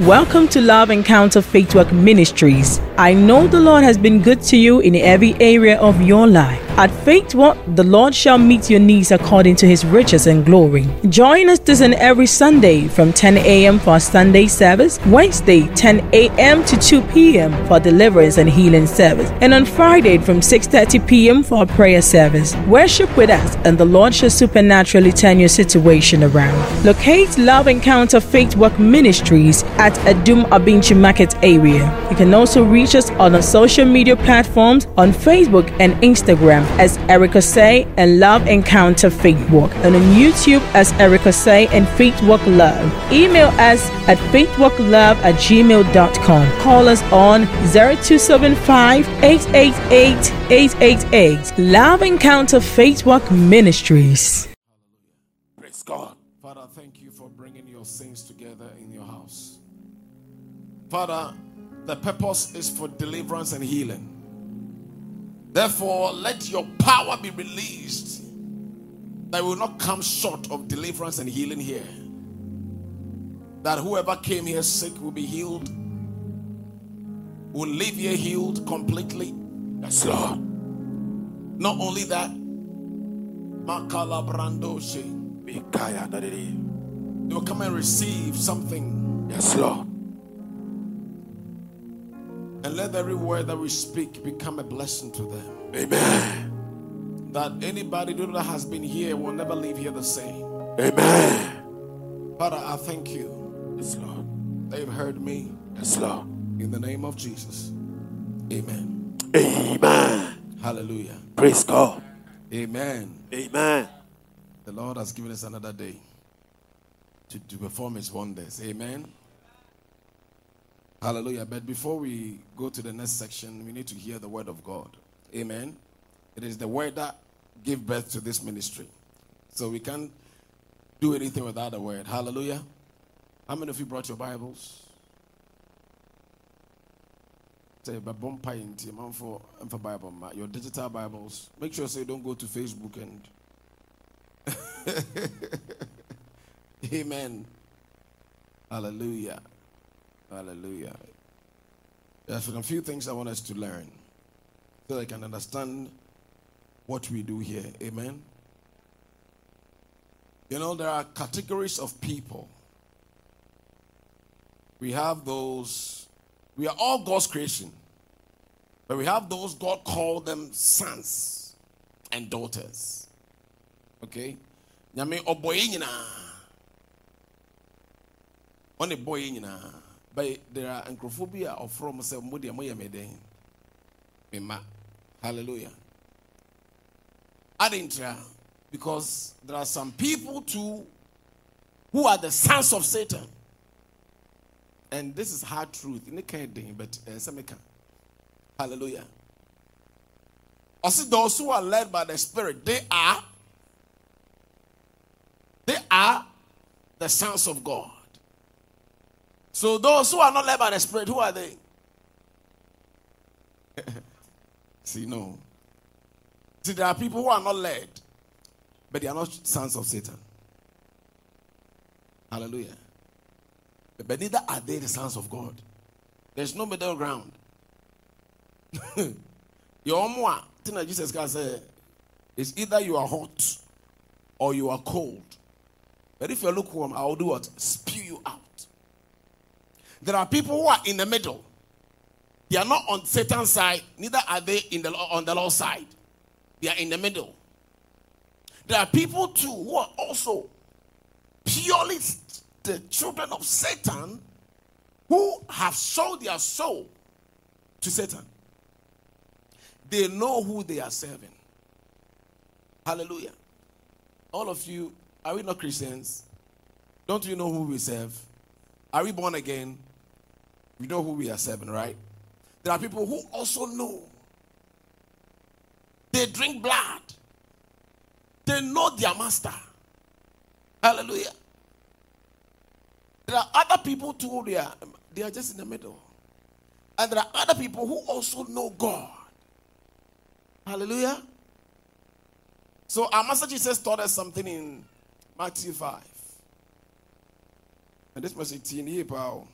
Welcome to Love Encounter Faith Walk Ministries. I know the Lord has been good to you in every area of your life. At Faith Walk, the Lord shall meet your needs according to his riches and glory. Join us this and every Sunday from 10 a.m. for our Sunday service, Wednesday 10 a.m. to 2 p.m. for deliverance and healing service, and on Friday from 6:30 p.m. for our prayer service. Worship with us, and the Lord shall supernaturally turn your situation around. Locate Love Encounter Faith Walk Ministries at Adum Abinchi Market area. You can also reach us on our social media platforms on Facebook and Instagram as Erica Say and Love Encounter Walk, and on YouTube as Erica Say and Walk Love. Email us at faithwalklove at gmail.com. Call us on 0275 888 888. Love Encounter Walk Ministries. Praise God. Father, thank you for bringing your saints together in your house. Father, the purpose is for deliverance and healing. Therefore, let your power be released that will not come short of deliverance and healing here. That whoever came here sick will be healed, will leave here healed completely. Yes, Lord. Not only that. They will come and receive something. Yes, Lord. And let every word that we speak become a blessing to them. Amen. That anybody that has been here will never leave here the same. Amen. Father, I thank you. Yes, Lord. They've heard me. Yes, Lord. In the name of Jesus. Amen. Amen. Hallelujah. Praise God. Amen. Amen. The Lord has given us another day to, to perform his wonders. Amen. Hallelujah. But before we go to the next section, we need to hear the word of God. Amen. It is the word that gave birth to this ministry. So we can't do anything without the word. Hallelujah. How many of you brought your Bibles? Say, but bomb for, for Bible, your digital Bibles. Make sure so you don't go to Facebook and Amen. Hallelujah. Hallelujah. There's a few things I want us to learn so I can understand what we do here. Amen. You know, there are categories of people. We have those, we are all God's creation, but we have those God called them sons and daughters. Okay? Nyame nyinaa. But there are nkurɔfoɔ bi from ɔfrɔ mo sɛ mo deɛ den. Hallelujah. Adentra. Because there are some people too who are the sons of Satan. And this is hard truth. In the kind but uh, Samika. Hallelujah. Also, those who are led by the Spirit, they are they are the sons of God. So those who are not led by the Spirit, who are they? See, no. See, there are people who are not led, but they are not sons of Satan. Hallelujah. But neither are they the sons of God. There's no middle ground. Your own thing that Jesus can say is either you are hot or you are cold. But if you're lukewarm, I will do what? Spew you out. There are people who are in the middle. They are not on Satan's side, neither are they in the on the Lord's side. They are in the middle. There are people too who are also purely the children of Satan who have sold their soul to Satan. They know who they are serving. Hallelujah. All of you, are we not Christians? Don't you know who we serve? Are we born again? We know who we are serving, right? There are people who also know. They drink blood. They know their master. Hallelujah. There are other people too, they are, um, they are just in the middle. And there are other people who also know God. Hallelujah. So our Master Jesus taught us something in Matthew 5. And this be in here, pal.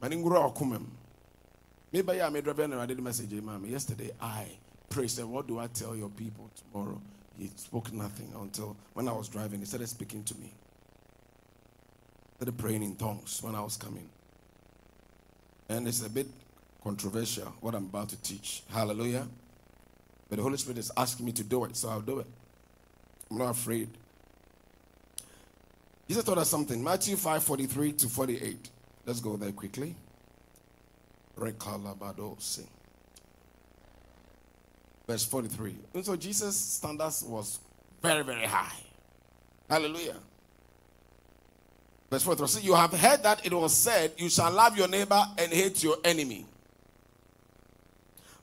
Maybe I made Rebbe I did message him. Yesterday I prayed. Said, What do I tell your people tomorrow? He spoke nothing until when I was driving. He started speaking to me. Started praying in tongues when I was coming. And it's a bit controversial what I'm about to teach. Hallelujah. But the Holy Spirit is asking me to do it, so I'll do it. I'm not afraid. Jesus taught us something. Matthew 5 43 to 48. Let's go there quickly. Verse 43. And so Jesus' standards was very, very high. Hallelujah. Verse 43. So you have heard that it was said, You shall love your neighbor and hate your enemy.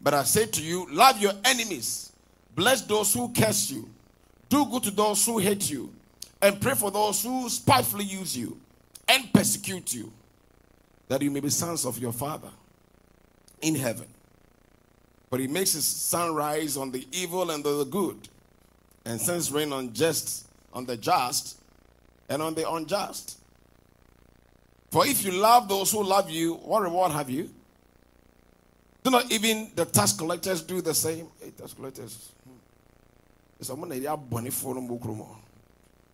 But I say to you, love your enemies, bless those who curse you, do good to those who hate you, and pray for those who spitefully use you and persecute you, that you may be sons of your Father in heaven. But he makes his sun rise on the evil and the good, and sends rain on just on the just and on the unjust. For if you love those who love you, what reward have you? Do not even the tax collectors do the same? Hey, tax collectors.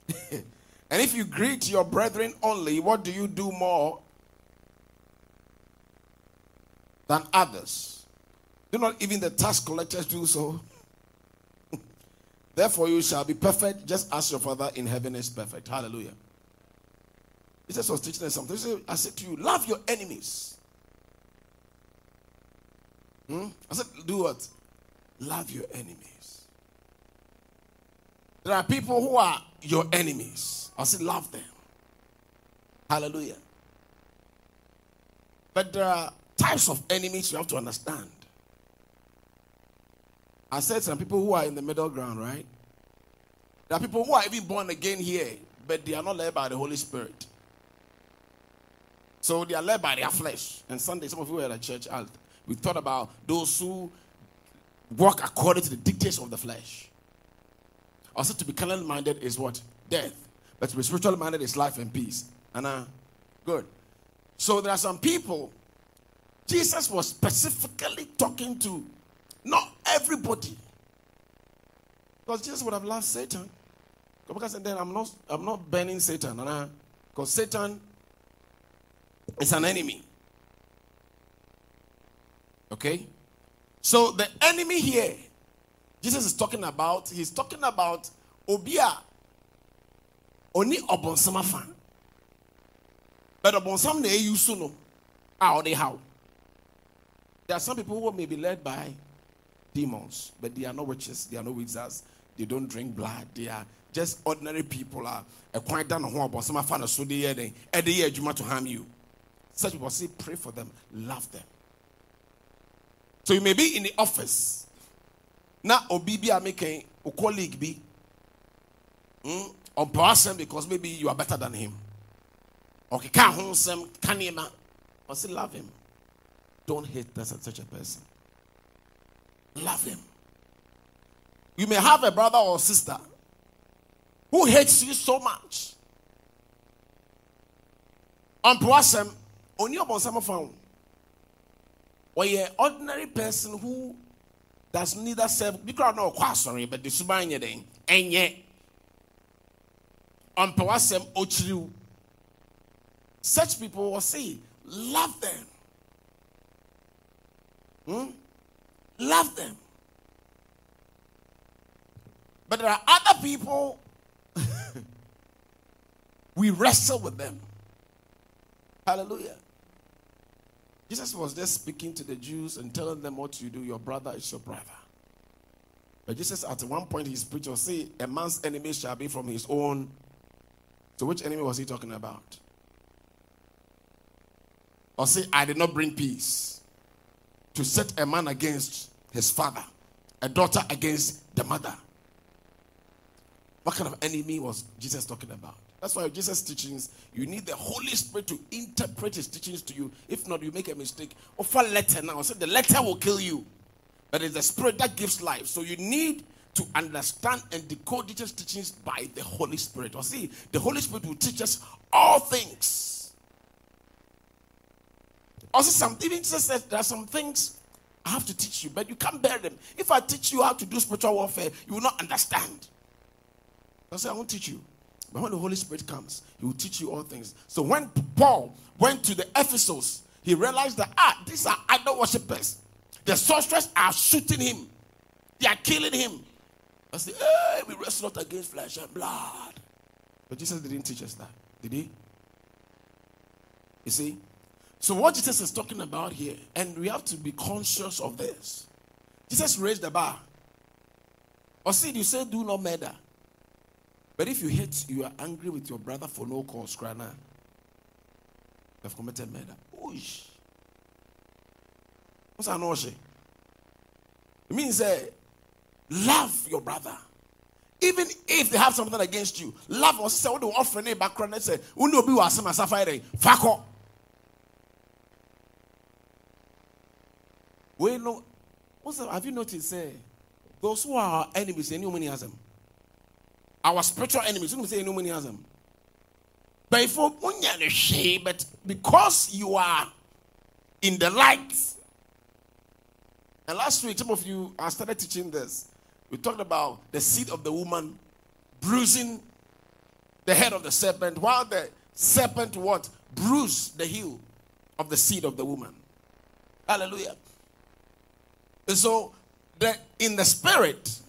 And if you greet your brethren only, what do you do more than others? Do not even the tax collectors do so? Therefore, you shall be perfect just as your Father in heaven is perfect. Hallelujah. Jesus was teaching us something. Said, I said to you, love your enemies. Hmm? I said, do what? Love your enemies. There are people who are your enemies. I said, love them. Hallelujah. But there are types of enemies you have to understand. I said some people who are in the middle ground, right? There are people who are even born again here, but they are not led by the Holy Spirit. So they are led by their flesh. And Sunday, some of you were at church, we thought about those who walk according to the dictates of the flesh. Also, to be carnal minded is what? Death. But to be spiritual minded is life and peace. Uh, good. So there are some people, Jesus was specifically talking to not everybody. Because Jesus would have loved Satan. Because then I'm not I'm not burning Satan. Because Satan is an enemy. Okay? So the enemy here, Jesus is talking about, he's talking about Obia Oni Obonsama fan. But Obonsam ne use no. Ah, how they how. There are some people who may be led by demons, but they are not witches, they are not wizards, they don't drink blood, they are just ordinary people are a quiet down on Obonsama fan so they are they to harm you. Such people say pray for them, love them. So you may be in the office. Now, Obibi are making a colleague be on person because maybe you are better than him. Okay, can't hold some kanima. Or say love him. Don't hate such a person. Love him. You may have a brother or sister who hates you so much. On person, only upon some them or an ordinary person who does neither serve because nor sorry, but the subanya then and yet on Pawasem Ochriu. Such people will say, love them. Hmm? Love them. But there are other people, we wrestle with them. Hallelujah. Jesus was just speaking to the Jews and telling them what you do. Your brother is your brother. But Jesus, at one point, his preach was say, A man's enemy shall be from his own. So, which enemy was he talking about? Or say, I did not bring peace to set a man against his father, a daughter against the mother. What kind of enemy was Jesus talking about? That's why Jesus' teachings, you need the Holy Spirit to interpret his teachings to you. If not, you make a mistake. Offer letter now. So the letter will kill you. But it's the spirit that gives life. So you need to understand and decode Jesus' teachings by the Holy Spirit. Or see, the Holy Spirit will teach us all things. Also, some even Jesus said there are some things I have to teach you, but you can't bear them. If I teach you how to do spiritual warfare, you will not understand. I said, I won't teach you. But when the Holy Spirit comes, He will teach you all things. So when Paul went to the Ephesus, he realized that ah, these are idol worshippers. The sorcerers are shooting him, they are killing him. I said, hey, we wrestle not against flesh and blood. But Jesus didn't teach us that, did he? You see? So what Jesus is talking about here, and we have to be conscious of this. Jesus raised the bar. Or see, you say do not murder. But if you hate, you are angry with your brother for no cause, now. You have committed murder. Oosh. What's that notion? It means uh, love your brother. Even if they have something against you, love us. Say, what do offer a background and say, a. Fuck off. We know. What's that? Have you noticed? Uh, those who are our enemies, any many has them. Our spiritual enemies, you say any many has them. But if but because you are in the light, and last week, some of you I started teaching this. We talked about the seed of the woman bruising the head of the serpent, while the serpent what bruised the heel of the seed of the woman. Hallelujah. And so, the, in the spirit,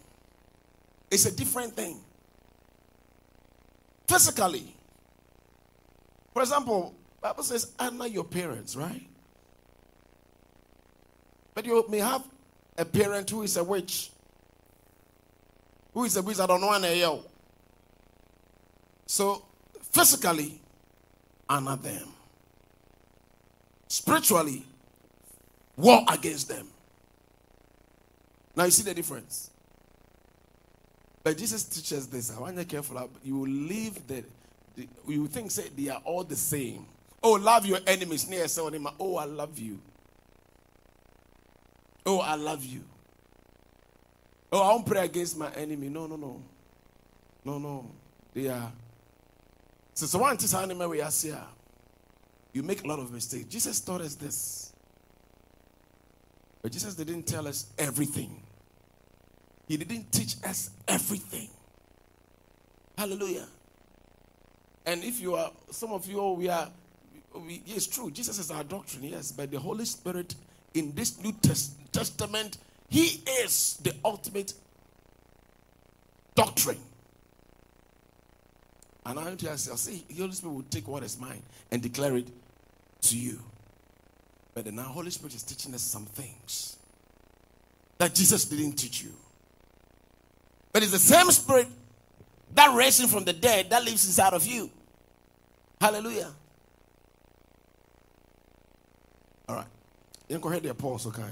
it's a different thing. Physically, for example, Bible says honor your parents, right? But you may have a parent who is a witch. Who is a? I don't know any So physically, honor them. Spiritually, war against them. Now you see the difference. But Jesus teaches this. I want you careful. You will leave the you think say they are all the same. Oh, love your enemies near. Oh, I love you. Oh, I love you. Oh, I won't pray against my enemy. No, no, no. No, no. They are. So, one is anime we are here. You make a lot of mistakes. Jesus taught us this. But Jesus didn't tell us everything. He didn't teach us everything. Hallelujah. And if you are, some of you, we are, we, yes, true, Jesus is our doctrine, yes, but the Holy Spirit in this New Testament, He is the ultimate doctrine. And I want to ask you, see, the Holy Spirit will take what is mine and declare it to you. But the now Holy Spirit is teaching us some things that Jesus didn't teach you. But it's the same Spirit that raising from the dead that lives inside of you. Hallelujah. All right. Can go ahead there, Paul. Okay.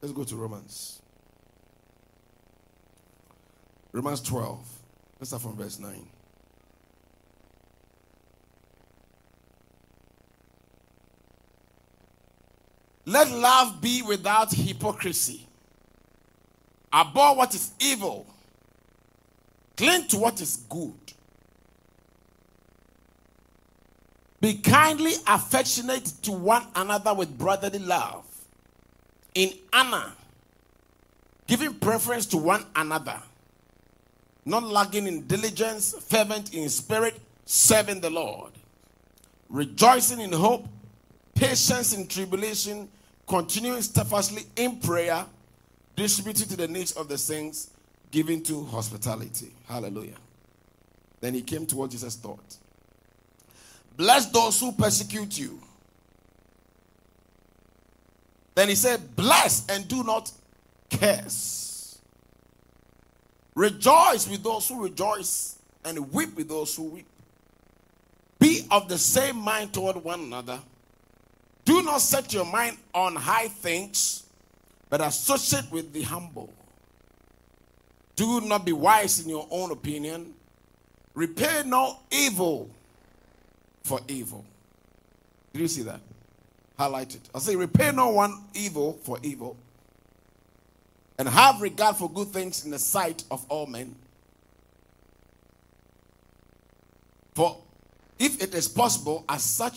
Let's go to Romans. Romans 12. Let's start from verse 9. Let love be without hypocrisy. Abhor what is evil Cling to what is good. Be kindly affectionate to one another with brotherly love, in honor, giving preference to one another, not lagging in diligence, fervent in spirit, serving the Lord, rejoicing in hope, patience in tribulation, continuing steadfastly in prayer, distributing to the needs of the saints giving to hospitality. Hallelujah. Then he came to what Jesus taught. Bless those who persecute you. Then he said, Bless and do not curse. Rejoice with those who rejoice and weep with those who weep. Be of the same mind toward one another. Do not set your mind on high things, but associate with the humble. Do not be wise in your own opinion. Repay no evil for evil. Did you see that? Highlight it. I say, repay no one evil for evil. And have regard for good things in the sight of all men. For if it is possible, as such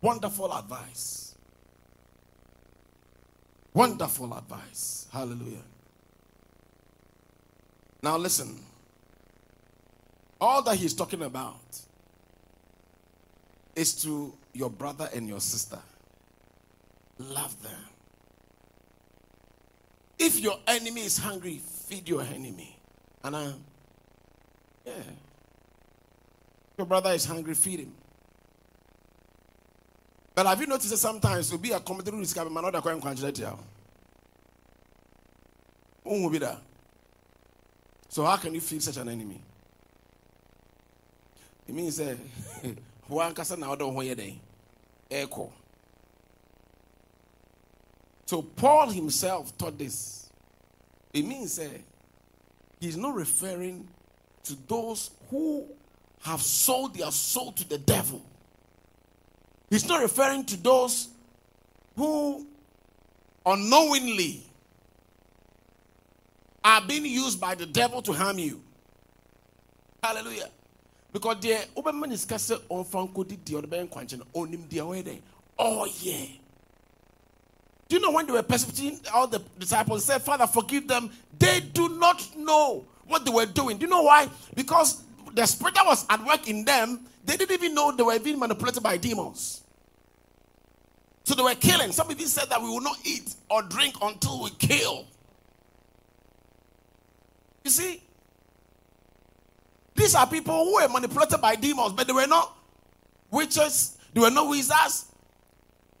Wonderful advice. Wonderful advice. Hallelujah. Now, listen. All that he's talking about is to your brother and your sister. Love them. If your enemy is hungry, feed your enemy. And I, yeah. Your brother is hungry, feed him. But have you noticed that sometimes to be a committee risk man not a coin there? So how can you feed such an enemy? It means that one person now don't hear day. Echo. So Paul himself taught this. It means that he's not referring to those who have sold their soul to the devil. He's not referring to those who unknowingly are being used by the devil to harm you. Hallelujah. Because the Oberman is cast on Franco the other bank on him. Oh, yeah. Do you know when they were persecuting all the disciples, said, Father, forgive them. They do not know what they were doing. Do you know why? Because the spirit that was at work in them, they didn't even know they were being manipulated by demons. So they were killing. Some even said that we will not eat or drink until we kill. You see, these are people who were manipulated by demons, but they were not witches, they were not wizards,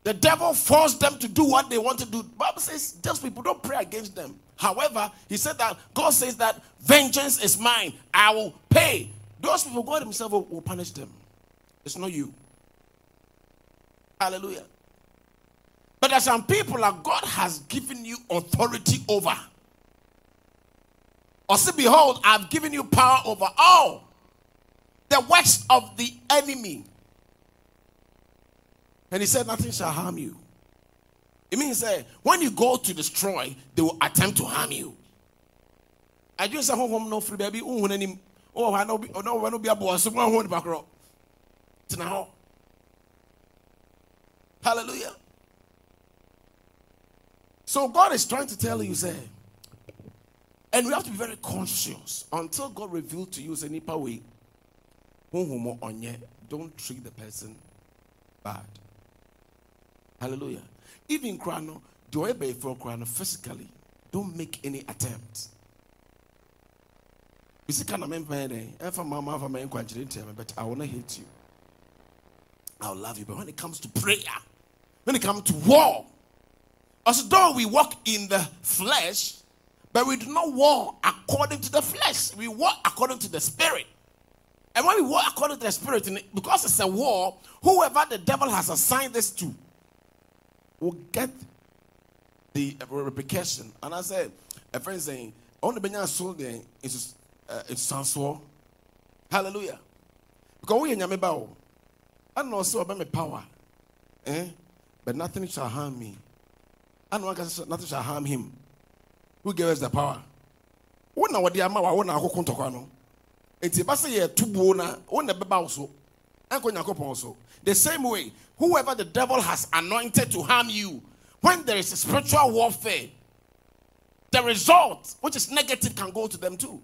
the devil forced them to do what they want to do. Bible says those people don't pray against them. However, he said that God says that vengeance is mine. I will pay. Those people, God Himself will, will punish them. It's not you. Hallelujah. But there are some people that God has given you authority over. Or say, behold, I've given you power over all the works of the enemy. And he said, Nothing shall harm you. It means that when you go to destroy, they will attempt to harm you. I just say, home no free baby. Oh, I know, oh, no, no, be a boss. Someone hold back row. Now, hallelujah. So God is trying to tell you, say, and we have to be very conscious until God reveals to you, nipa way, don't treat the person bad. Hallelujah. Even Krano, do I for Krano physically? Don't make any attempt. You see, kind of man, if I'm mama, I'm a but I will not hate you. I'll love you. But when it comes to prayer, when it comes to war, as though we walk in the flesh, but we do not war according to the flesh. We walk according to the spirit. And when we walk according to the spirit, because it's a war, whoever the devil has assigned this to, will get the repercussion. And I said, a friend saying, on the Benya soul then it's it's transfer. Hallelujah. Because we are bao. I know so about my power. Eh? But nothing shall harm me. I know nothing shall harm him. Who gave us the power? When I was ama wa when I go kontokwa no. Enti ba say ye tubuo na, when the beba also. Anko nyakopon also. The same way, whoever the devil has anointed to harm you, when there is a spiritual warfare, the result, which is negative, can go to them too.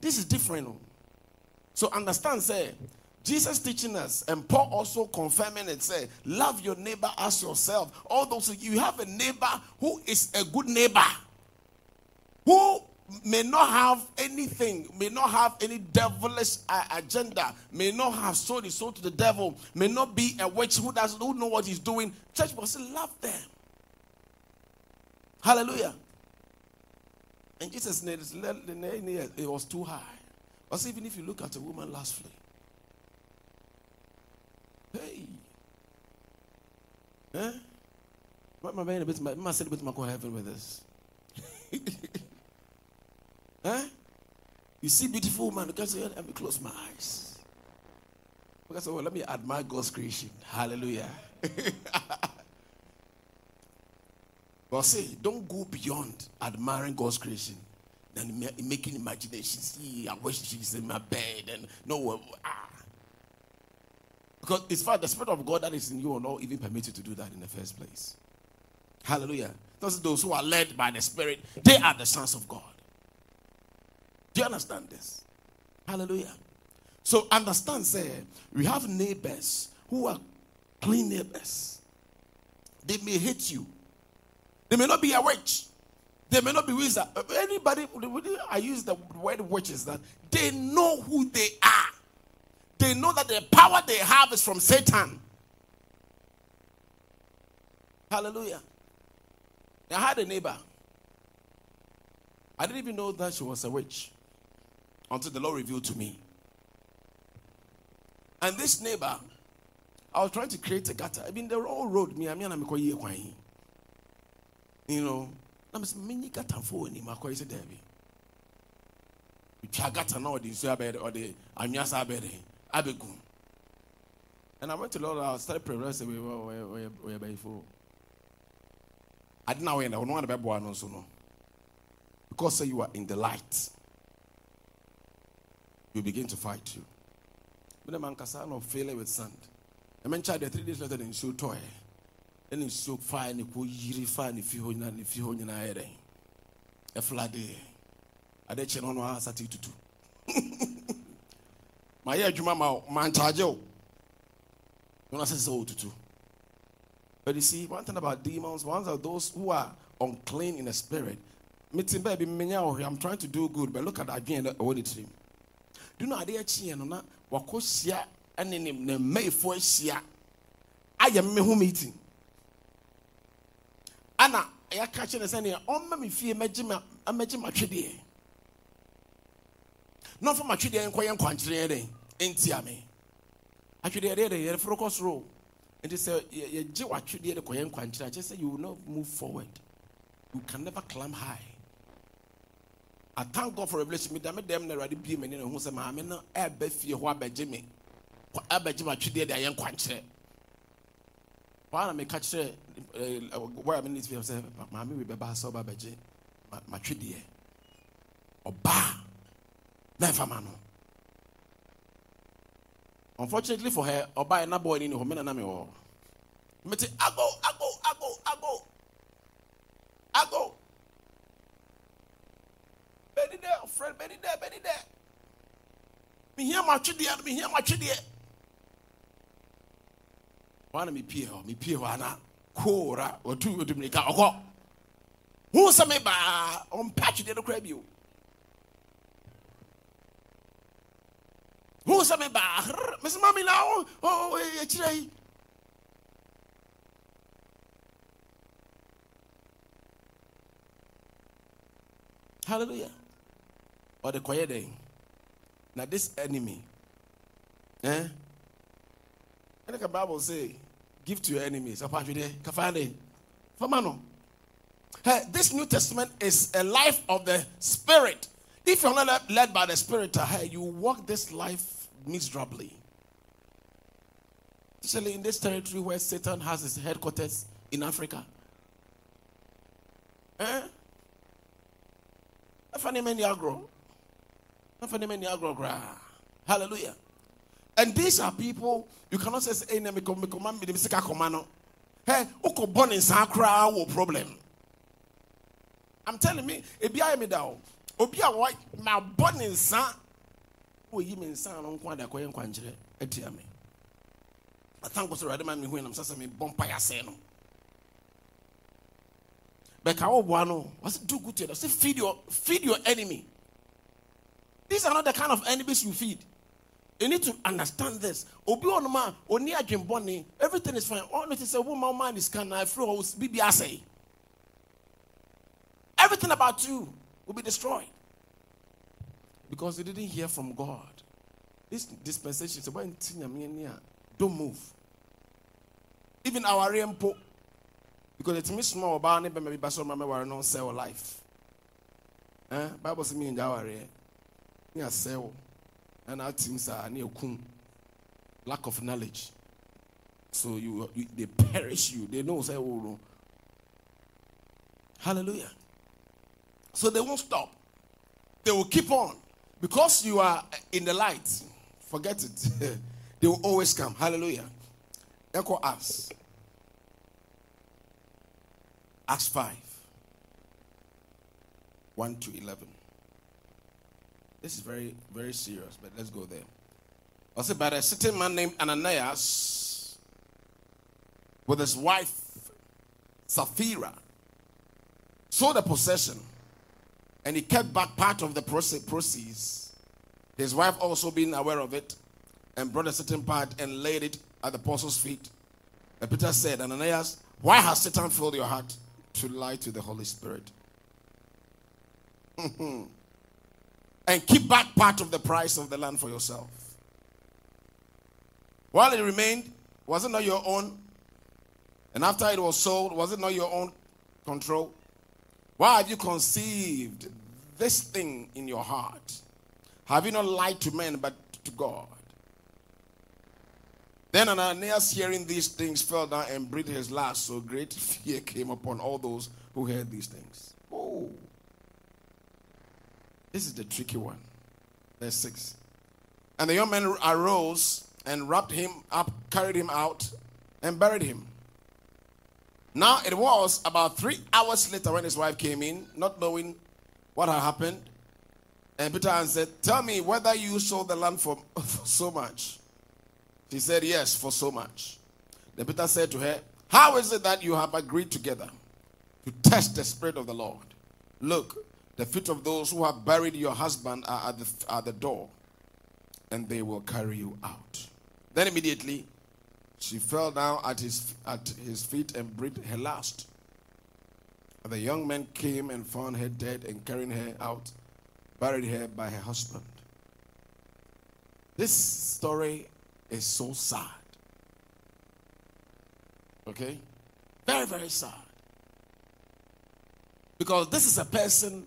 This is different. Oh. So understand, say, Jesus teaching us, and Paul also confirming it, say, love your neighbor as yourself. Although you have a neighbor who is a good neighbor, who may not have anything, may not have any devilish uh, agenda, may not have sold his soul to the devil, may not be a witch who doesn't who know what he's doing. Church must love them. Hallelujah. And Jesus said it was too high. But even if you look at a woman lastly, Hey. Eh? My man a bit my said a bit my go heaven with this. eh? You see beautiful woman man, because let me close my eyes. Because well, let me admire God's creation. Hallelujah. God say, don't go beyond admiring God's creation ma- making imaginations. See, I wish she's in my bed and no ah. Because it's fact the spirit of God that is in you will not even permit you to do that in the first place. Hallelujah. Those those who are led by the Spirit, they are the sons of God. Do you understand this? Hallelujah. So understand, say, we have neighbors who are clean neighbors. They may hate you. They may not be a witch. They may not be wizard. Anybody, I use the word witches that they know who they are. They know that the power they have is from Satan. Hallelujah. I had a neighbor. I didn't even know that she was a witch until the Lord revealed to me. And this neighbor, I was trying to create a gutter. I mean, the whole road, me, I mean, I'm You know, I'm saying, many gutter for any, my quite a Debbie. Twa gutter now, the Suabed or the Anyasa Bede, Abegum. And I went to the Lord, I started praying, I said, four. I didn't know when I want to be born also no. Because say you are in the light, you begin to fight you. The man can fail with sand. I mentioned the three days later in show toy. In show fire and you yiri fire and if you hold and if you hold in a A flood eh? day. I did check on our sati tutu. My ear, Juma, man, charge you. When I say so tutu. But you see, one thing about demons, ones are those who are unclean in the spirit. Meeting baby, eh, I'm trying to do good, but look at that again. Eh, what it Do you know, I did a and na in him, May for shia. I am meeting. I catch in the same on me imagine my tree. Not for my tree and quiet country, ain't me. Actually, they're a focus role nti sɛ yɛgye w'atwedeɛ de kɔyɛ nkwankyerɛ akyɛ sɛ you will not move forward you can never climb high I thank God for revelation. Me dame dem na awurade bie m'ani na hu sɛ maame no ɛbɛ fie hɔ abɛgye me abɛgye m'atwedeɛ de ayɛ nkwankyerɛ hɔ na meka kyerɛ wɔ a mene fie sɛ maame wei bɛba sɛ ɔba abɛgye m'atwedeɛ ɔbaa na ɛfa ma no Unfortunately for her, Oba and boy in home and I'm Mete ago, ago, ago, ago. Ago. Benny there, friend, Benny there, Benny there. Me hear my chidi, me hear my chidi. One me pie me pie wana. Kora, or two to me ka. Who's a me ba on patch the crab you. Who sa me ba? Miss Mommy now. Oh, eh, chire. Hallelujah. Or the quiet day. Now this enemy. Eh? And the Bible say, give to your enemies. Hey, this New Testament is a life of the Spirit. If you're not led by the Spirit, hey, you walk this life miserably. Especially in this territory where Satan has his headquarters in Africa. Eh? Hallelujah. And these are people you cannot say hey me command me the music command. Hey, uko born in sakra wo problem. I'm telling me, ebi ayi me da Obi a wa ma born in sa oyi me nsa no nko ada kɔyɛ nkwankyerɛ atia me. Atanko so awurade ma me hui nam sɛ sɛ mebɔ mpa yɛasɛe no. Bɛka woboa no wɔsɛ do good to say feed your feed your enemy? These are not the kind of enemies you feed you need to understand this. Obi ɔnom a ɔni adwembɔne everything is fine. Ɔno te sɛ woma woma ne sika na afiri hɔ bibi asɛe everything about you will be destroyed. Because you didn't hear from God. This dispensation is about don't move. even our rempo because it's me small about ne maybe baso mama ware no sell life. Eh? Bible say me nja ware ni asell and our teams are near kum lack of knowledge. So you, you they perish you. They know say oh no. Hallelujah. So they won't stop. They will keep on. Because you are in the light forget it. They will always come. Hallelujah. Echo us. Acts 5 1 to 11 this is very very serious but let's go there i said but a certain man named ananias with his wife sapphira sold a possession and he kept back part of the proce- proceeds. His wife also being aware of it and brought a certain part and laid it at the apostles' feet. And Peter said, Ananias, why has Satan filled your heart to lie to the Holy Spirit? Hmm. And keep back part of the price of the land for yourself. While it remained, was it not your own? And after it was sold, was it not your own control? Why have you conceived this thing in your heart? Have you not lied to men but to God? Then Ananias, hearing these things, fell down and breathed his last. So great fear came upon all those who heard these things. This is the tricky one. Verse 6. And the young man arose and wrapped him up, carried him out, and buried him. Now it was about three hours later when his wife came in, not knowing what had happened. And Peter answered, Tell me whether you sold the land for, for so much. She said, Yes, for so much. Then Peter said to her, How is it that you have agreed together to test the Spirit of the Lord? Look, the feet of those who have buried your husband are at the, at the door, and they will carry you out. Then immediately she fell down at his, at his feet and breathed her last. And the young man came and found her dead and carrying her out, buried her by her husband. This story is so sad. Okay? Very, very sad. Because this is a person,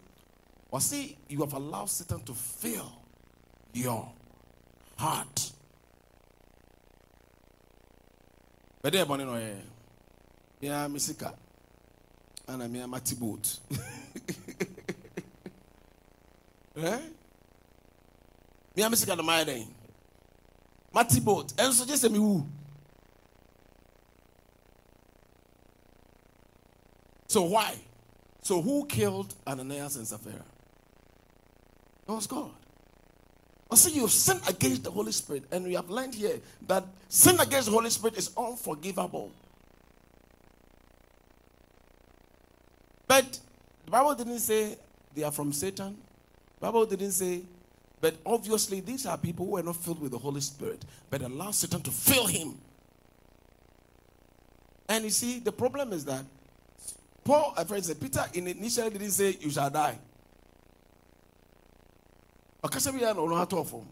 well, see, you have allowed Satan to fill your heart. But there, no eh. Yeah, misika. And I'm a boat. Eh? Me am sika no my day. Mati boat. And so just me who. So why? So who killed Ananias and Sapphira? Was God. I say you've sinned against the Holy Spirit, and we have learned here that sin against the Holy Spirit is unforgivable. But the Bible didn't say they are from Satan. The Bible didn't say, but obviously these are people who are not filled with the Holy Spirit, but allow Satan to fill him. And you see, the problem is that Paul, a friend said, Peter initially didn't say you shall die. Ɔkasa bi yɛ na ɔno atɔ fam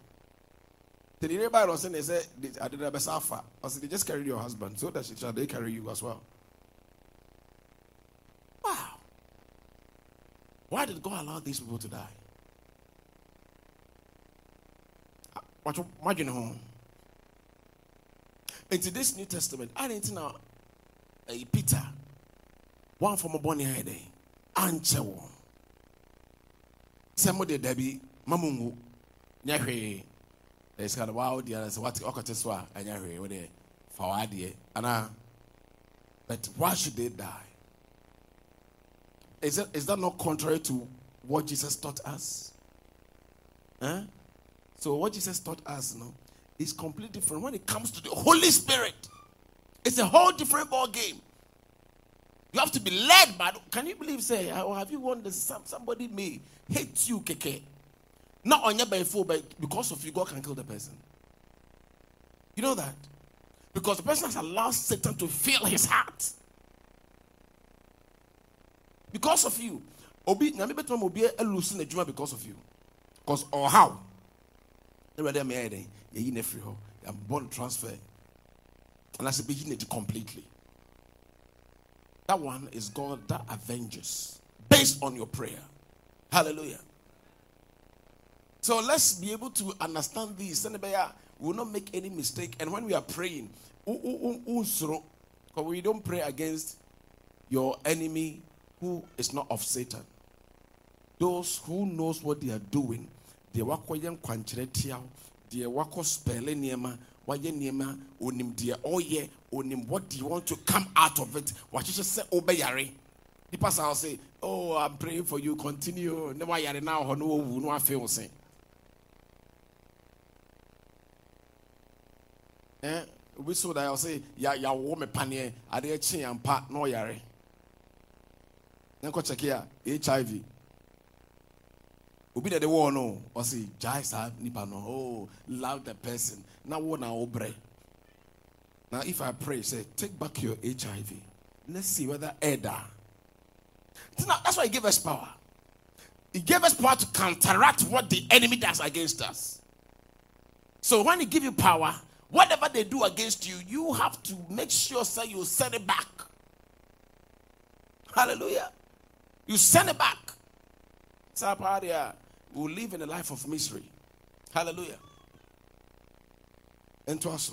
tẹ̀lé ilé báyìí lọ́sẹ̀ ní sẹ́ adé bẹ́ sáfà ọ̀sẹ̀ they just carry your husband so that shall they carry you as well. Wow. Why did God allow these people to die? Ah, watch imagine home. Into this New Testament, I didn't know Peter, one from a bonny head, Anchewo. Somebody Debbie mamungu. Hwee eh, na ɛsika no waa wodeɛ eh, sɛ wate ɔkɔte so a ɛnyɛ hwee wode fa w'adeɛ anaa but why should they die? Is that, is that not contrary to what jesus taught us? Huh? so what jesus taught us know, is completely different. When it comes to the holy spirit it's a whole different ball game you have to be led by can you believe say have you wondered some, somebody may hate you keke not on your by fool, but because of you, God can kill the person. You know that? Because the person has allowed Satan to fill his heart. Because of you. Obi, na maybe to be a losing the because of you. Because or how? Everybody may you in free I'm born transfer. And I said be it completely. That one is God that avenges based on your prayer. Hallelujah. So let's be able to understand this. We will not make any mistake. And when we are praying, we don't pray against your enemy who is not of Satan. Those who knows what they are doing, they tiaw, deɛ wakɔ spɛlɛ nneɛma, wayɛ nneɛma, onim deɛ ɔyɛ, onim what do you want to come out of it, wahyehyɛ sɛ ɔbɛyare. The pastor will say, Oh, I'm praying for you, continue. Never yare now, no, no, I feel say. Eh, we saw that I'll say, Ya, ya, woman, panye, adeɛ kye ampa na ɔyare na nkɔ check here hiv obi na de wɔɔ no ɔsi gyae saa nipa no. Oh love the person. Na wo na wobrɛ now if i pray say take back your hiv let's see whether ɛda that's why he gave us power. He gave us power to counteract what the enemy does against us. So when he give you power whatever they do against you you have to make sure say you send it back hallelujah you send it back. Sapadia will live in a life of misery. Hallelujah. And to us.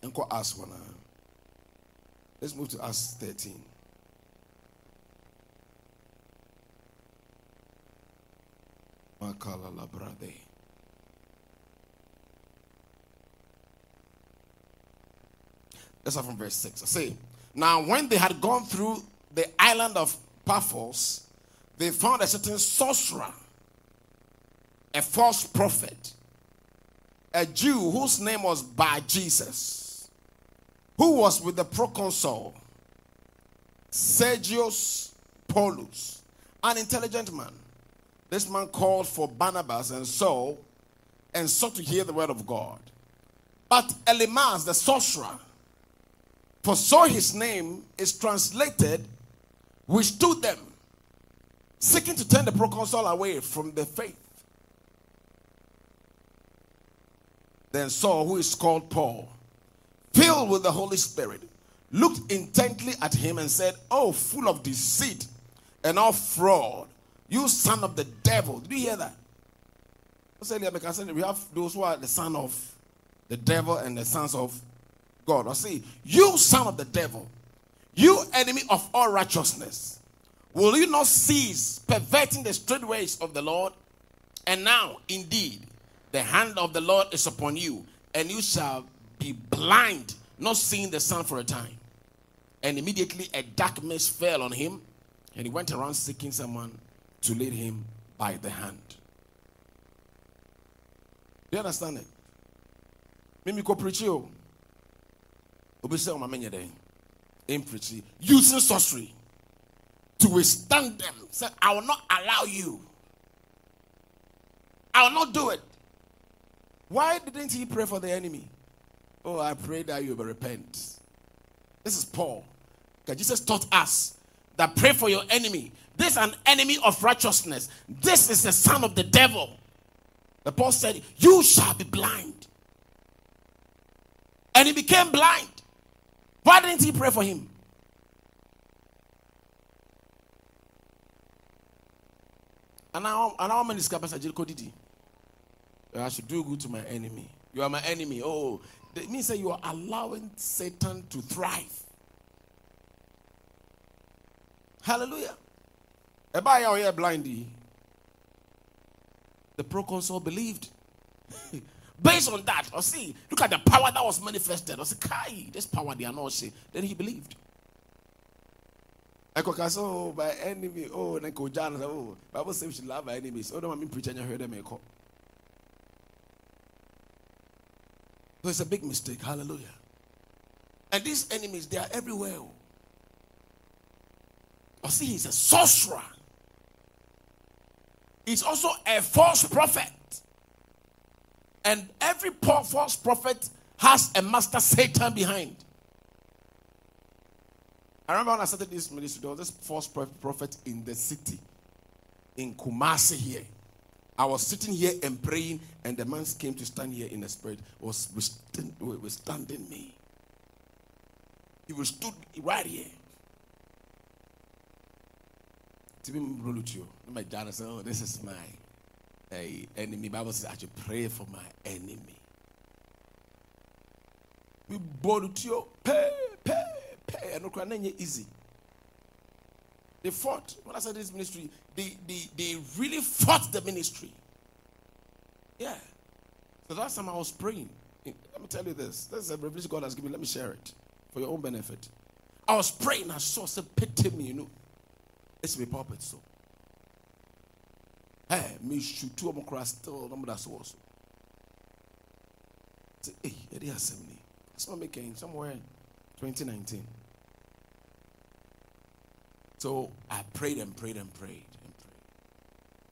And call us one. Let's move to Acts 13. Makala labrade. Let's start from verse 6. I say, Now when they had gone through the island of Paphos, they found a certain sorcerer, a false prophet, a Jew whose name was Bar Jesus, who was with the proconsul Sergius Paulus, an intelligent man. This man called for Barnabas and Saul and sought to hear the word of God. But Elymas, the sorcerer, for so his name is translated withstood them, seeking to turn the proconsul away from the faith. Then Saul, who is called Paul, filled with the Holy Spirit, looked intently at him and said, Oh, full of deceit and all fraud, you son of the devil. Did you hear that? We have those who are the son of the devil and the sons of God. I see, you son of the devil. You enemy of all righteousness, will you not cease perverting the straight ways of the Lord? And now, indeed, the hand of the Lord is upon you, and you shall be blind, not seeing the sun for a time. And immediately a dark mist fell on him, and he went around seeking someone to lead him by the hand. Do you understand it? Mimi preach you. Obi say o ma menye den preaching, using sorcery to withstand them. Say, I will not allow you. I will not do it. Why didn't he pray for the enemy? Oh, I pray that you will repent. This is Paul. Because Jesus taught us that pray for your enemy. This is an enemy of righteousness. This is the son of the devil. The Paul said, You shall be blind. And he became blind. Why didn't he pray for him? And now, and how many scabbards did I should do good to my enemy. You are my enemy. Oh, that means that you are allowing Satan to thrive. Hallelujah. Out here blindy. The proconsul believed. Based on that, or see, look at the power that was manifested. Or say, Kai, this power they are not see. Then he believed. I could say, oh, my enemy, oh, I go John, oh, Bible says we should love our enemies. Oh, don't want me preaching, you heard them echo. So it's a big mistake. Hallelujah. And these enemies, they are everywhere. Oh. Or see, he's a sorcerer. He's also a false prophet. And every false prophet has a master Satan behind. I remember when I started this ministry, there was this false prophet in the city, in Kumasi here. I was sitting here and praying, and the man came to stand here in the spirit, was withstanding me. He was stood right here. To be my oh, this is mine uh, enemy." Bible says, "I should pray for my enemy." We brolutuo, pay, pay, pay, and no easy. They fought. When I said this ministry, they, they, they really fought the ministry. Yeah. So last time I was praying. Let me tell you this. This is a revelation God has given. Me. Let me share it for your own benefit. I was praying. I saw some pity me, you know. It's me puppet so. Hey, me shoot two of them cross still. Number that's also. Say, hey, it is assembly. That's not making somewhere in 2019. So I prayed and prayed and prayed and prayed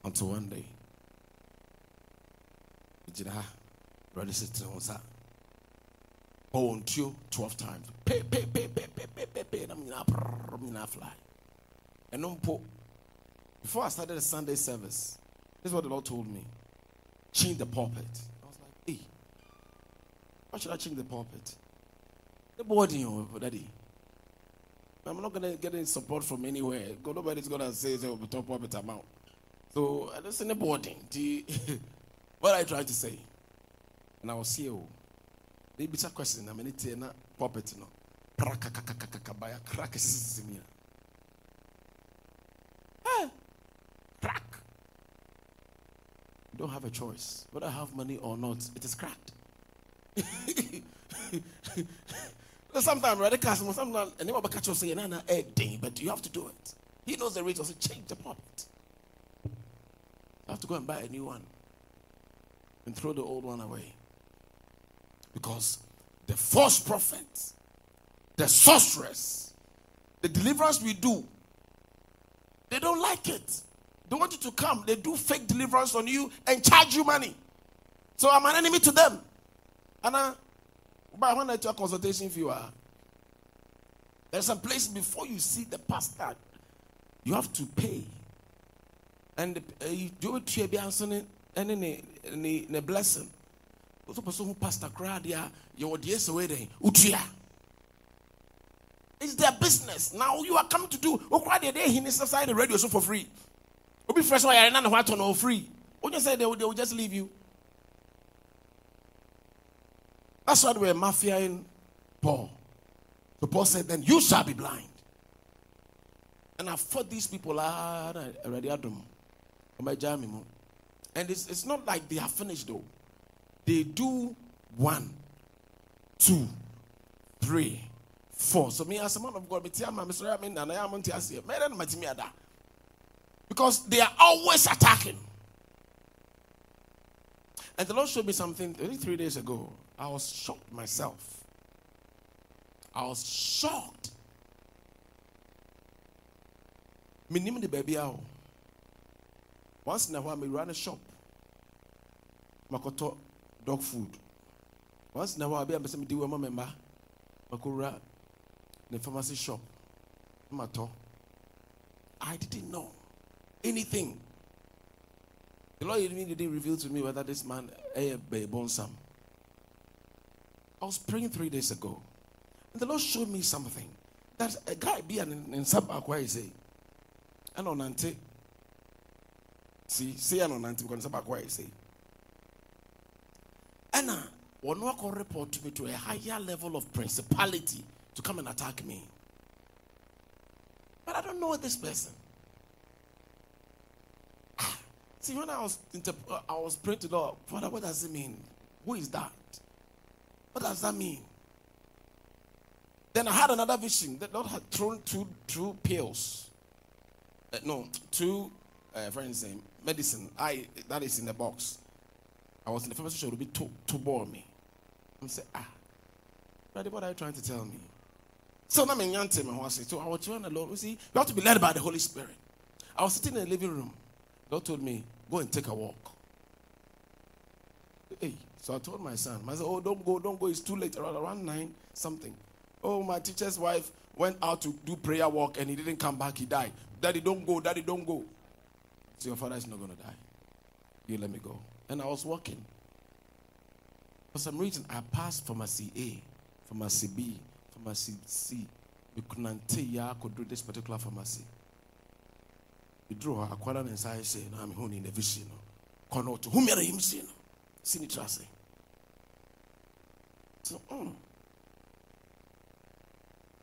until one day. Gyina ah, brother sister on sa. Oh, until 12 times. Pay, pay, pay, pay, pay, pay, pay, pay. I'm gonna fly. And. Before I started the Sunday service, this is what the Lord told me. Change the pulpit. I was like, hey, why should I change the pulpit? The body, oh, daddy. I'm not going to get any support from anywhere. God, nobody's going to say, say, oh, top pulpit amount. So, I don't see anybody. What are you trying to say? And I was here. Oh, they be a question. I'm to tell pulpit. No. Crack. Crack. You don't have a choice. Whether I have money or not, it is cracked. sometimes, right? Customer, sometimes, and never catch you saying, "No, no, eh, but you have to do it." He knows the rate. Also, change the pulpit. You have to go and buy a new one and throw the old one away, because the false prophet, the sorceress, the deliverance we do, they don't like it. They want you to come. They do fake deliverance on you and charge you money. So I'm an enemy to them. And I but when I a consultation you, uh, there's a place before you see the pastor, you have to pay. And uh, you do it to be answering any any blessing. Also, person who pastor crowd there, you would yes away. Utria. It's their business. Now you are coming to do. Oh, crowd needs to sign the radio so for free. Be fresh. Why I don't know what to know free. When you say they will, they will just leave you. That's why they were mafia Paul. So Paul said, Then you shall be blind. And I fought these people ah, already had them. And it's, it's not like they are finished though. They do one, two, three, four. So me as a man of God, because they are always attacking. And the Lord showed me something three days ago. I was shocked myself. I was shocked. Me name the baby out. Once in a while, me run a shop. Makoto dog food. Once in a while, I a person do a member. Makura the pharmacy shop. I didn't know anything. The Lord didn't reveal to me whether this man a bonsam. I was praying three days ago. And the Lord showed me something. That a guy be an in Sabakwa say. And on ante. See, say an on ante because Sabakwa say. And one will report me to a higher level of principality to come and attack me. But I don't know this person. Ah, see, when I was I was praying to God, Father, what does it mean? Who is that? What does that mean? Then I had another vision. The Lord had thrown two, two pills. Uh, no, two, uh, for instance, medicine. I that is in the box. I was in the pharmacy shop. It would be two bore me. I'm saying, ah, Daddy, what are you trying to tell me? So now I'm in Yante, my So I was trying the Lord. You see, you have to be led by the Holy Spirit. I was sitting in the living room. God told me, go and take a walk. Hey, so I told my son, I said, Oh, don't go, don't go. It's too late. Around, around nine something. Oh, my teacher's wife went out to do prayer walk and he didn't come back. He died. Daddy, don't go. Daddy, don't go. So your father is not going to die. You let me go. And I was walking. For some reason, I passed pharmacy A, pharmacy B, pharmacy C. We couldn't tell I could do this particular pharmacy. Meduru hɔ akwara ne nsa sɛ na mehu na vision no kɔ no ɔto humiara yim see no si ne tiri so mm.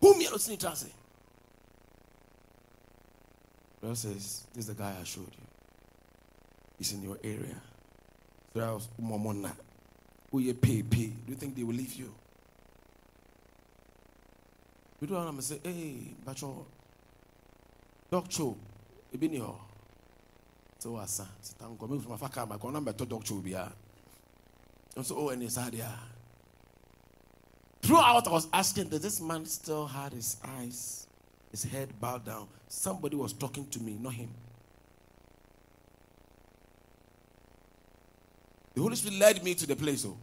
humiara si ne tiri says, This is the guy I showed you. He's in your area. So I was momona. Who you pay, pay. Do you think they will leave you? We don't want to say, hey, Bacho, Doctor, you been here. So what's that? So thank God. Me from Afaka, my number to Doctor be here. And so, oh, and he's here. Throughout, I was asking, does this man still had his eyes, his head bowed down? Somebody was talking to me, not him. The Holy Spirit led me to the place. Oh,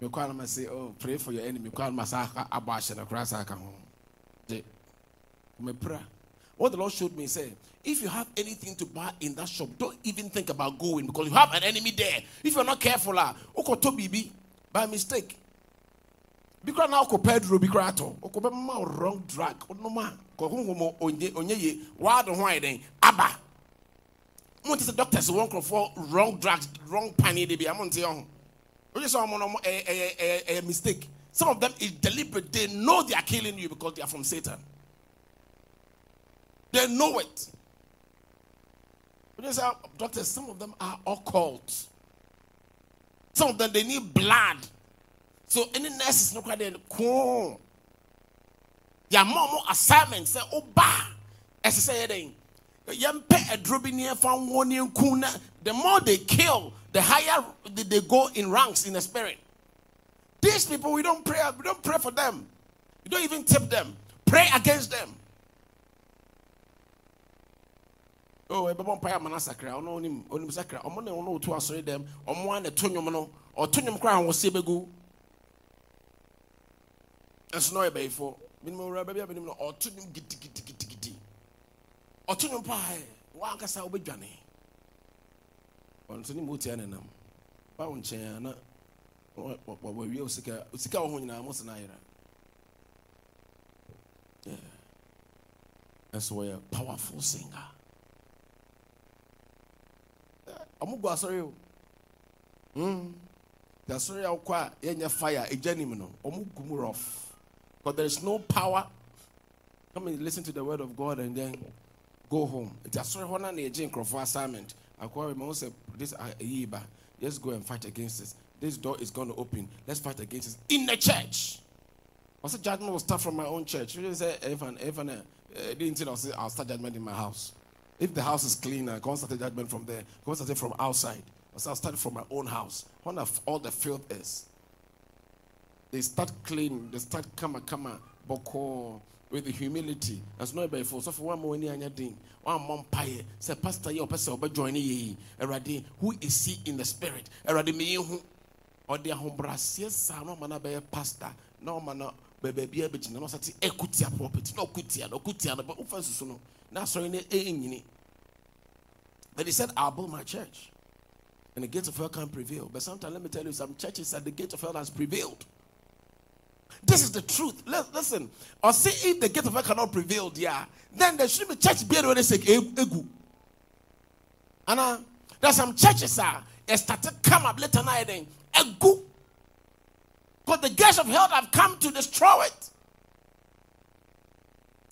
me call him and say, "Oh, pray for your enemy." You Call him and say, "Abash and cross I come home." Me pray. What the Lord showed me, say, if you have anything to buy in that shop, don't even think about going because you have an enemy there. If you're not careful, ah, bibi by mistake. Oko pedro bikra to oko be ma wrong drug no ma ko honhom onye onye ye wa do ho ayen aba. Mo ti say doctors won for wrong drugs wrong pani de bi am nti ho o just say no a mistake. Some of them is deliberate. They know they are killing you because they are from satan they know it. O just say doctors some of them are occult. Some of them they need blood. So any nurses no kwa dey ko ya mo mo assignment say oba. Ɛsɛ as yɛ den yɛmpɛ aduro bi ne yɛfa nwo ne nku the more they kill the higher they, they go in ranks in the spirit. These people we don't pray we don't pray for them. We don't even tip them. Pray against them oh ɛbɛbɔ mpaeɛ ama no asakra ɔno onim onim sakra. Ɔmo ne ɔno otu asɔre dɛm ɔmo a na ɛto nnwom no ɔto nnwom koraa ahoɔsie bɛgu ɛnso na ɔyɛ bɛyifo menim owura baabi a menim no ɔto nnwom gidigidigidigidi ɔto nnwom paa wankasa wobɛdwane ɔno nso ne ma wotia ne nam. Ba wo nkyɛn na wawie wo sika sika wɔ ho nyinaa mo se no ayera. Wɔyɛ powerful singer ɔmo gu asɔre o. Hmm. The asɔre a wokɔ a yɛnyɛ fire ɛgya nim no ɔmo gu mu rough. But there is no power. Come and listen to the word of god and then go home. Nti asɔre hɔ na na yɛgye nkurɔfoɔ assignment. Akɔre ma wo sɛ this ah, ayi ba. Let's go and fight against this. This door is going to open. Let's fight against this. In the church. Ɔsɛ judgment will start from my own church. You say evan evan uh, didn't you know say i'll start judgment in my house if the house is clean i can't start a judgment from there. Can't start it from outside. I start from my own house. When all the filth is they start clean they start kama kama bɔkɔɔ with the humility. As no by force. Of one more anya ding one mom pie say pastor your person but join ye erade who is he in the spirit? Erade me who? Or their home brassier son no man be pastor. No man bebe bia be no sati eh, ekutia property no kutia no kutia but offense no ne enyini but he said i'll build my church and the gates of hell can't prevail but sometimes let me tell you some churches that the gate of hell has prevailed this is the truth. Listen, or see if the gate of hell cannot prevail, yeah, then there should be church beer when they say egu. And uh, there's some churches uh, started come up later night and egu. Because the gates of hell have come to destroy it.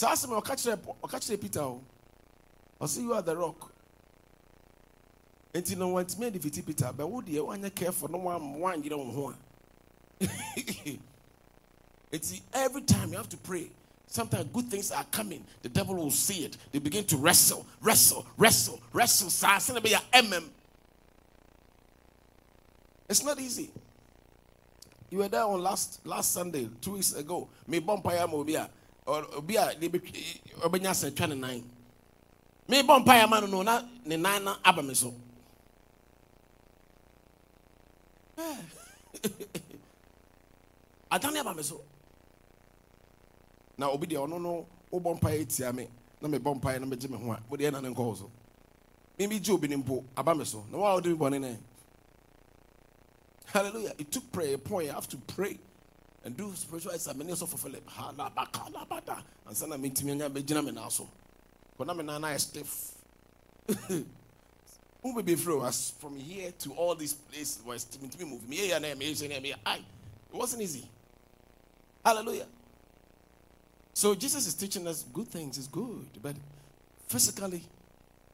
So ask me, I'll catch the Peter. Oh. I'll see you at the rock. Know what me defeat Peter, but would you want to care for no one one you don't want? It's every time you have to pray. Sometimes good things are coming. The devil will see it. They begin to wrestle, wrestle, wrestle, wrestle. It's not easy. You were there on last last Sunday, two weeks ago. Me bompire mobia or obia they be obenya se twenty nine. Me bompire man no na ne nine na abame so. Adane abame so. na obi deɛ ɔno no wobɔ mpaeɛ tia me na mebɔ mpaeɛ na megye me ho a wode ɛna ne nkɔɔ so mimi gye obi ne mpo aba me so na waa wode me bɔne ne hallelujah it took prayer point you have to pray and do spiritual examination of Philip halabaka labada ansa na mentimi anya bɛgyina me naa so But I'm a stiff. Who may be through us from here to all these places was to me move me and me it wasn't easy. Hallelujah. So Jesus is teaching us good things is good, but physically,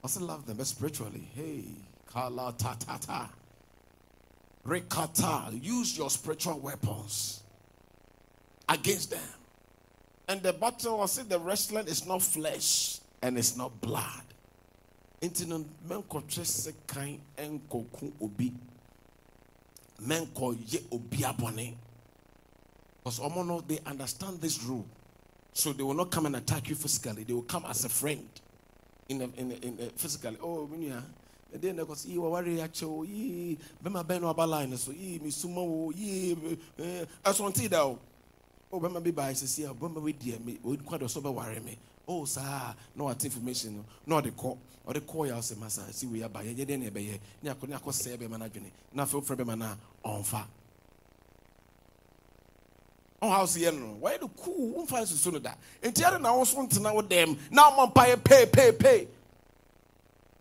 I still love them, but spiritually, hey, kala ta ta ta, rekata, use your spiritual weapons against them. And the battle, I say the wrestling is not flesh and it's not blood. nti no menkɔtwe sekan nkɔku obi menkɔyɛ obi abɔne because ɔmo no they understand this rule so they will not come and attack you physically they will come as a friend in a, in a, in a physically oh minia ɛdeɛ na ɛkɔsɛ yii wɔware akyɛw yii bɛma bɛn no aba line so yii mesuma wo yii ɛsɔnte da o oh bɛma bi baa sisi a bɛma bi deɛ me ɔkwa dɔ so bɛware me oh saa na wate information no na ɔde kɔ ɔde kɔ yɛ ɔsɛ masa si wei aba yɛyɛ deɛ na ɛbɛyɛ ne akɔ ne akɔ sɛɛ bɛma no adwene na afei wofrɛ bɛma no a ɔmfa ɔn ɔsi yɛ no wɔyɛ no kuu womfa nsusu no da nti ɛde na wɔso ntena wo dɛm na ɔmɔ mpa yɛ peepeepee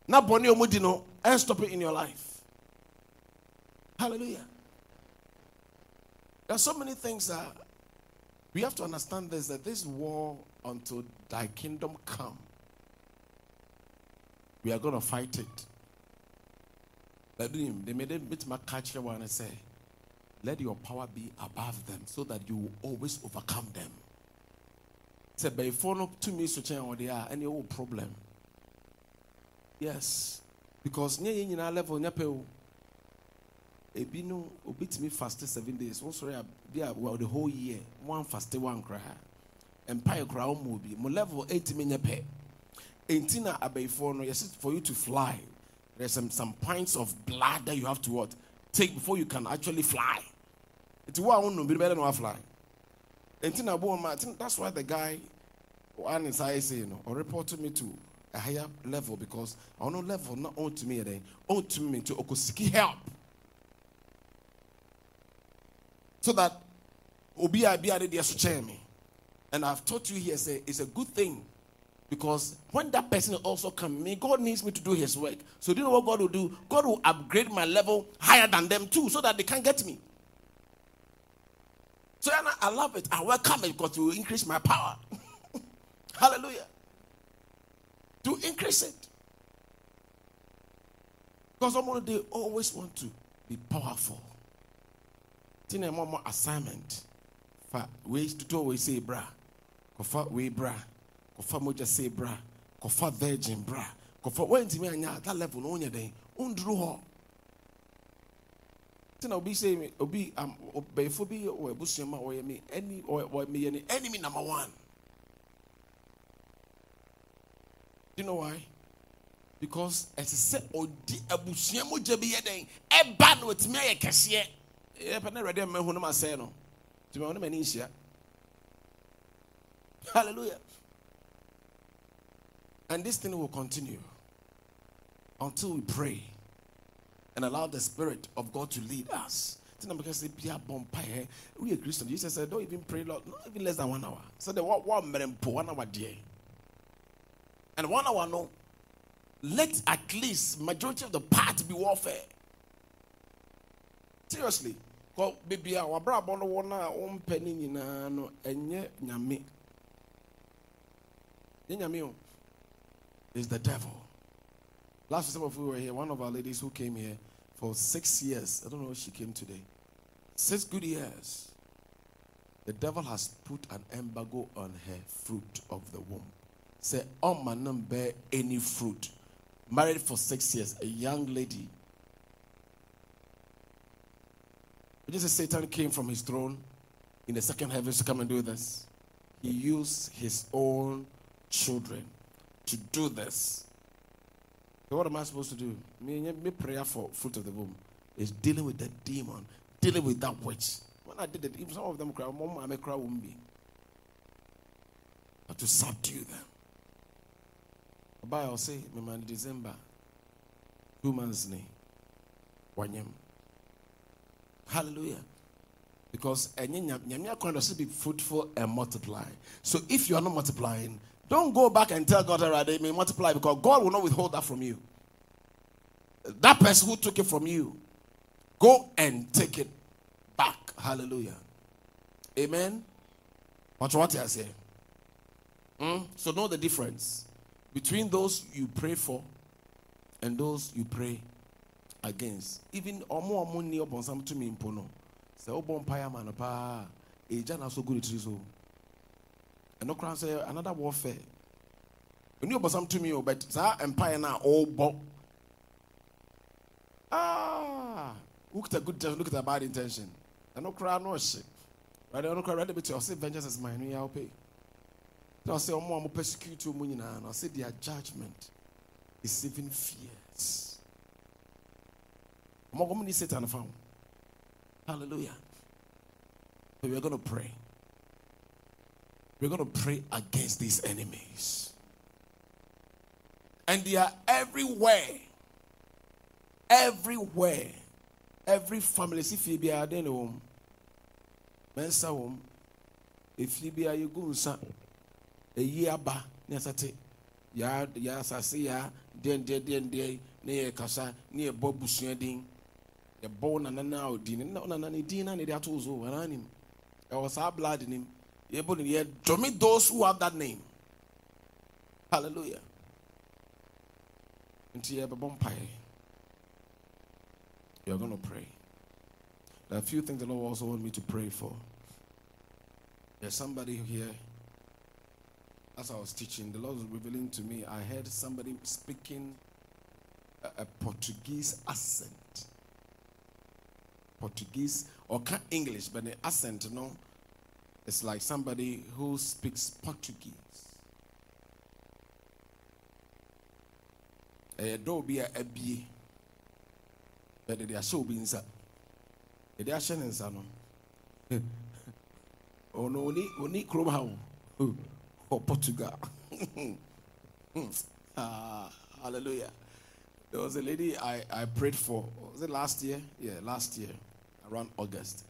na bɔne ɔmo di no ɛn stop it in your life hallelujah there are so many things that we have to understand this that this war until thy kingdom come we are going to fight it. Let him they made it my catch one and say let your power be above them so that you will always overcome them. Say before no to me so change or they are any old problem. Yes because nye yɛn nyinaa level ebi no tumi fast seven days. Wɔn sɔrɔ a well the whole year one fast one koraa mpae koraa wɔn mu obi mo level eight mi nyɛ pɛ eti na abɛyifoɔ no yɛsi for you to fly. There's some some pints of blood that you have to what? Take before you can actually fly. Eti wo a wɔn nom bi bɛyɛ na wa fly. Eti na ah, bo ma that's why the guy one is I say you know or reported me to a higher level because on a level not on to me eh, then on to me to okosiki help. So that obi and I've taught you here say it's a good thing because when that person also come me God needs me to do his work so do you know what God will do God will upgrade my level higher than them too so that they can't get me so and I, love it I welcome it because it will increase my power hallelujah to increase it. Because someone they always want to be powerful. Tina mama assignment. Fa ways to do we say bra. Kofa we bra. Kofa moja say bra. Kofa virgin bra. When to anya that level no nya den. Undru ho. Tina obi say obi obefo bi o ebusua or me any or me any enemy number 1. Do you know why? Because as I said, odi abusua mogya bi yɛ den ɛba na otumi ayɛ kɛseɛ yɛpɛ na awurade mma hu no ma sɛe no tumi ɔno m'ani nhyia hallelujah. And this thing will continue until we pray and allow the spirit of God to lead us. We woyɛ christian jesus said don't even pray Lord, not even less than one hour. So the what mmerɛ one hour deɛ and one hour no, let at least majority of the part be warfare. Seriously. Baby, our brother no one on penny in no enye nyame. Nyame is the devil. Last time we were here, one of our ladies who came here for six years. I don't know if she came today. Six good years. The devil has put an embargo on her fruit of the womb say Oma nam bear any fruit. Married for six years, a young lady. Just Satan came from his throne in the second heavens to come and do this. He used his own children to do this. So what am I supposed to do? Me, me prayer for fruit of the womb is dealing with that demon, dealing with that witch. When I did it, even some of them cry, Mom, I'm a cry womb. But to subdue them. Bible say, "Me December, two months ni, wanyam." Hallelujah. Because does be fruitful and multiply. So if you are not multiplying, Don't go back and tell God that they may multiply because God will not withhold that from you. That person who took it from you, go and take it back. Hallelujah. Amen. Watch what I say. Hmm? So know the difference between those you pray for and those you pray against. Even omo omo ni obon sam to me impo no. Say obon paya man pa eja na so good it so. And no crown say another warfare. When you obon sam to me o but sa empire na obo. Ah, look at a good intention, look at a bad intention. And no crown no shit. Right, no crown ready to say vengeance is mine, will pay. So say omo omo persecute you nyina na say their judgment is even fierce. Ni Satan found. Hallelujah. But we're going to pray. We're going to pray against these enemies. And they are everywhere. Everywhere. Every family. See, Phoebe, I don't know. Um, Mensa home. Um, if you be a you go, son. A year ba. Nesate. Ya, ya, sasi ya. Den, den, den, den. Ne kasa. Ne bob busua yɛbɔ nana na ɔdi ne na ɔnana ne din na ne de ato so ɛna nim ɛwɔ saa blood nim yɛbɔ ne dɔmi those who have that name. Hallelujah. Nti yɛbɛbɔ mpaeɛ. You are going to pray. There are a few things the Lord also want me to pray for. There's somebody here. As I was teaching the Lord was revealing to me I heard somebody speaking a, a Portuguese accent Portuguese or English, but the accent, you know, it's like somebody who speaks Portuguese. A do be a but they are so being said. They are shining son. Oh no, only only Chrome how or Portugal. ah, hallelujah. There was a lady I, I prayed for. Was it last year? Yeah, last year, around August.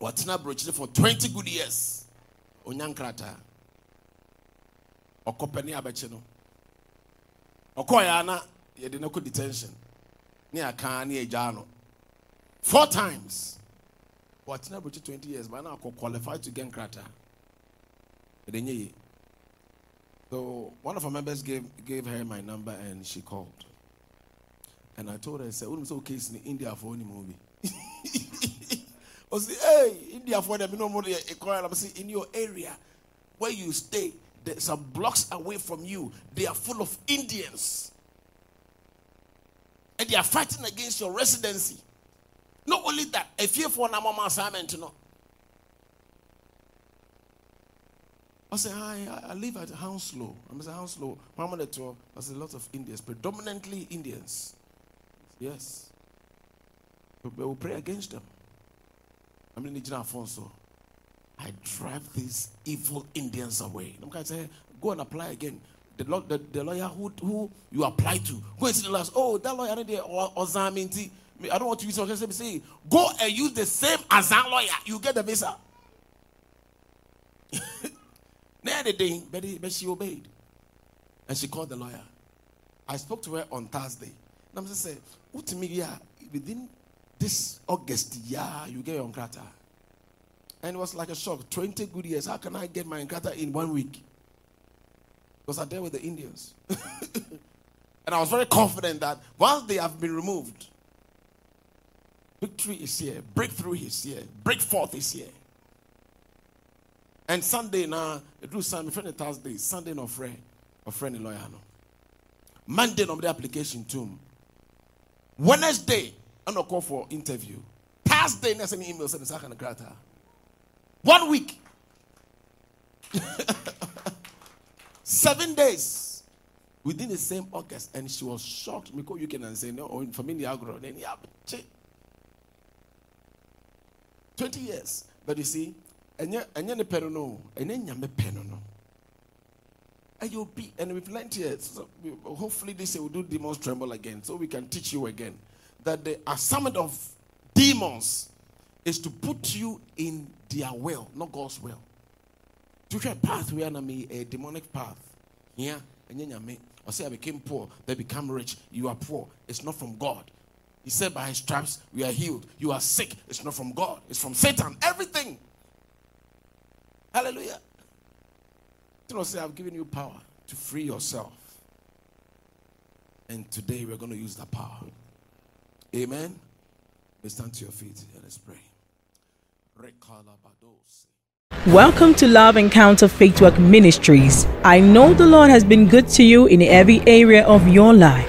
Watina brochide for 20 good years. Onyankrata. Okopeni abeche no. Okoya na yede no detention. Ni aka ni eja. Four times. Watina brochide 20 years, but now qualified to get. Edenye so one of our members gave gave her my number and she called. And I told her, I said, "Wouldn't so case in India for any movie." I said, "Hey, India for them, you know more I'm saying in your area where you stay, there's some blocks away from you. They are full of Indians, and they are fighting against your residency. Not only that, a fear for an assignment, you know." I said, hi, I live at Hounslow. I said, Hounslow. Mama the tour. I a lot of Indians, predominantly Indians. Yes. But we will pray against them. I mean, Afonso. I drive these evil Indians away. I'm going to say, go and apply again. The, the, the lawyer who, who you apply to, go and see the lawyer. Oh, that lawyer, uh, I don't want to use it. Say, go and use the same that lawyer. You get the visa. Now the day, but she obeyed. And she called the lawyer. I spoke to her on Thursday. And I'm just what to me, yeah, within this August, yeah, you get your Nkrata. And it was like a shock. 20 good years. How can I get my Nkrata in one week? Because I dealt with the Indians. and I was very confident that once they have been removed, victory is here, breakthrough is here, break forth is here. And Sunday now, it was Sunday, friend Thursday, Sunday no friend, a friend lawyer no. Monday no the application to Wednesday, I no call for interview. Thursday, next an email send second grata. One week. Seven days within the same August, and she was shocked because you can say no, or in family agro, then yeah, 20 years. But you see, ɛnyɛ ɛnyɛ ne pɛ no no ɛnyɛ nyame pɛ no no ɛyɛ obi and we've learned here so hopefully this will do demons tremble again so we can teach you again that the assignment of demons is to put you in their will not God's will tuhwɛ path wei anami a demonic path. Yeah, here ɛnyɛ nyame ɔsɛ I became poor they become rich. You are poor it's not from God. He said by his stripes we are healed. You are sick it's not from God it's from Satan. Everything. Hallelujah. You know say I've given you power to free yourself. And today we're going to use that power amen let's stand to your feet and let's pray Welcome to Love Encounter Faith Walk Ministries. I know the Lord has been good to you in every area of your life.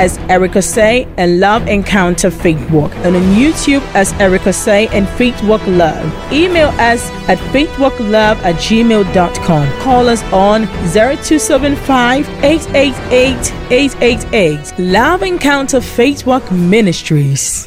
as Erica Say and Love Encounter Faith and on YouTube as Erica Say and Faith Love. Email us at faithwalklove at gmail.com. Call us on 0275 888 888. Love Encounter Faith Ministries.